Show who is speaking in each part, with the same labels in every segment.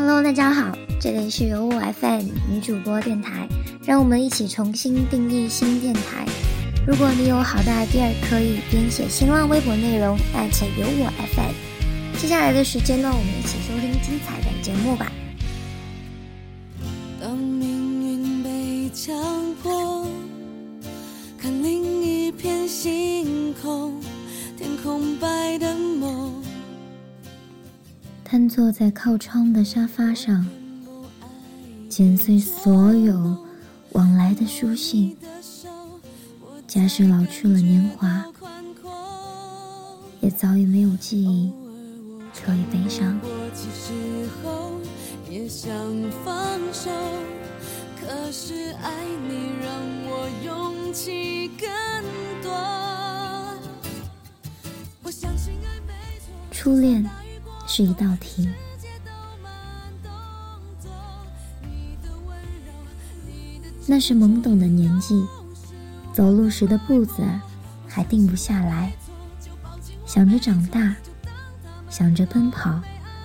Speaker 1: Hello，大家好，这里是由我 FM 女主播电台，让我们一起重新定义新电台。如果你有好的 idea，可以编写新浪微博内容有我 FM。接下来的时间呢，我们一起收听精彩的节目吧。
Speaker 2: 当命运被强迫看另一片星空，
Speaker 1: 瘫坐在靠窗的沙发上，剪碎所有往来的书信。假使老去了年华，也早已没有记忆可以悲伤。初恋。是一道题，那是懵懂的年纪，走路时的步子还定不下来，想着长大，想着奔跑，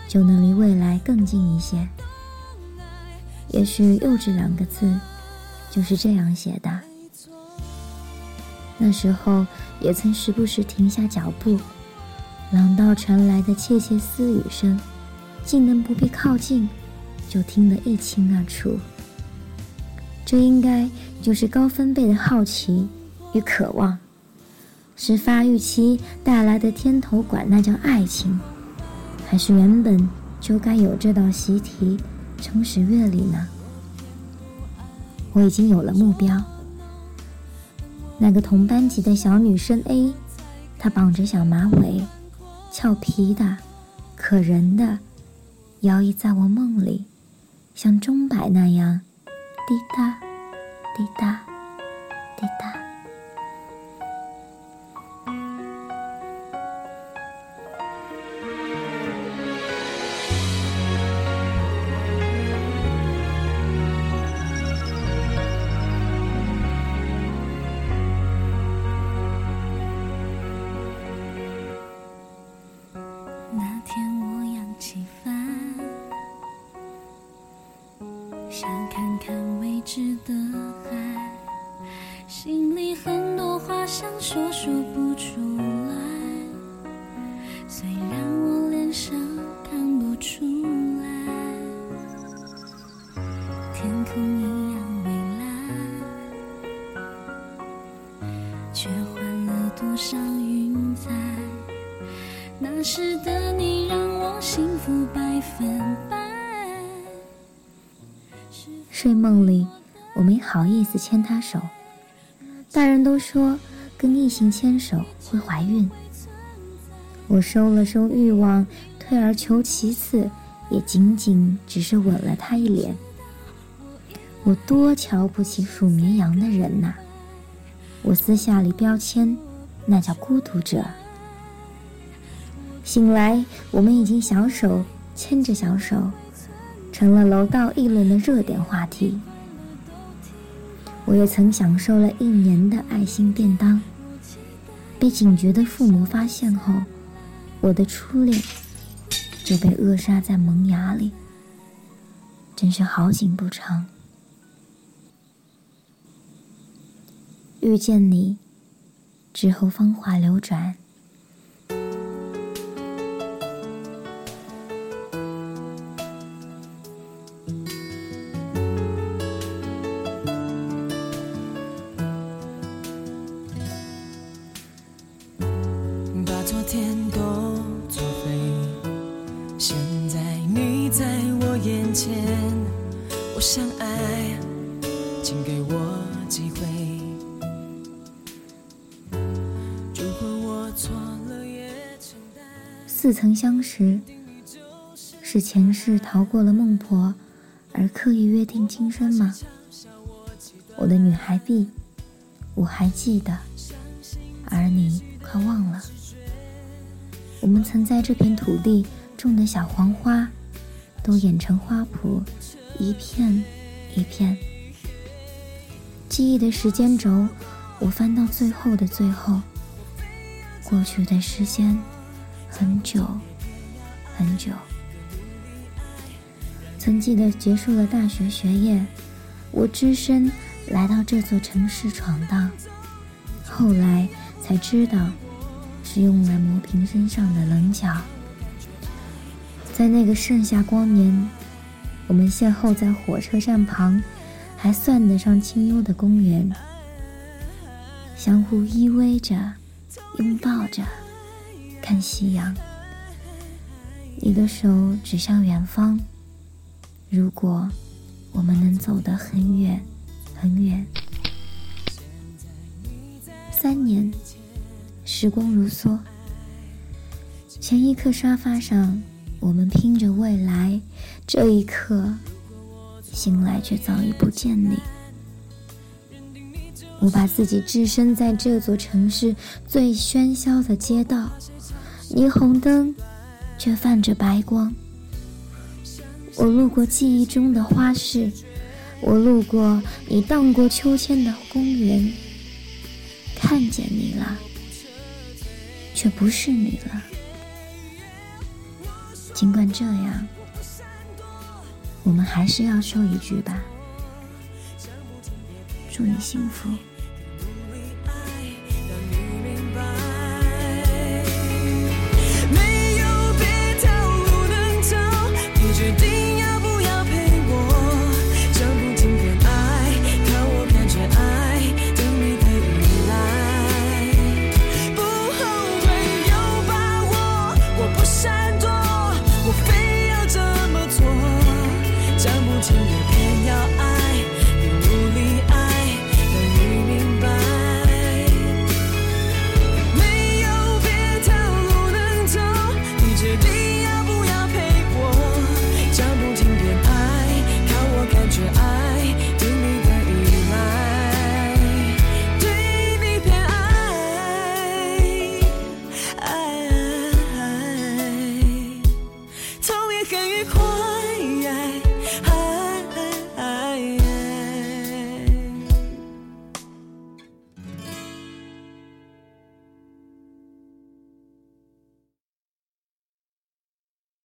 Speaker 1: 就能离未来更近一些。也许“幼稚”两个字就是这样写的。那时候也曾时不时停下脚步。廊道传来的窃窃私语声，竟能不必靠近，就听得一清二楚。这应该就是高分贝的好奇与渴望，是发育期带来的天头管，那叫爱情，还是原本就该有这道习题充实阅历呢？我已经有了目标。那个同班级的小女生 A，她绑着小马尾。俏皮的、可人的，摇曳在我梦里，像钟摆那样，滴答，滴答，滴答。
Speaker 2: 想
Speaker 3: 看看未知的海心里很多话想说说不出
Speaker 2: 来虽
Speaker 3: 然我脸上看不出来天空一样
Speaker 2: 蔚蓝却换
Speaker 3: 了多少
Speaker 2: 云
Speaker 3: 彩那时的
Speaker 2: 你让
Speaker 3: 我幸福
Speaker 2: 百分
Speaker 1: 睡梦里，我没好意思牵他手。大人都说跟异性牵手会怀孕。我收了收欲望，退而求其次，也仅仅只是吻了他一脸。我多瞧不起数绵羊的人呐！我私下里标签，那叫孤独者。醒来，我们已经小手牵着小手，成了楼道议论的热点话题。我也曾享受了一年的爱心便当，被警觉的父母发现后，我的初恋就被扼杀在萌芽里，真是好景不长。遇见你之后，芳华流转。似曾相识，是前世逃过了孟婆，而刻意约定今生吗？我的女孩 B，我还记得，而你快忘了。我们曾在这片土地种的小黄花，都演成花圃，一片一片。记忆的时间轴，我翻到最后的最后，过去的时间。很久，很久。曾记得结束了大学学业，我只身来到这座城市闯荡，后来才知道是用来磨平身上的棱角。在那个盛夏光年，我们邂逅在火车站旁，还算得上清幽的公园，相互依偎着，拥抱着，看夕阳。你的手指向远方。如果我们能走得很远很远，三年，时光如梭。前一刻沙发上，我们拼着未来；这一刻，醒来却早已不见你。我把自己置身在这座城市最喧嚣的街道，霓虹灯却泛着白光。我路过记忆中的花市，我路过你荡过秋千的公园，看见你了，却不是你了。尽管这样，我们还是要说一句吧：祝你幸福。
Speaker 2: 今夜。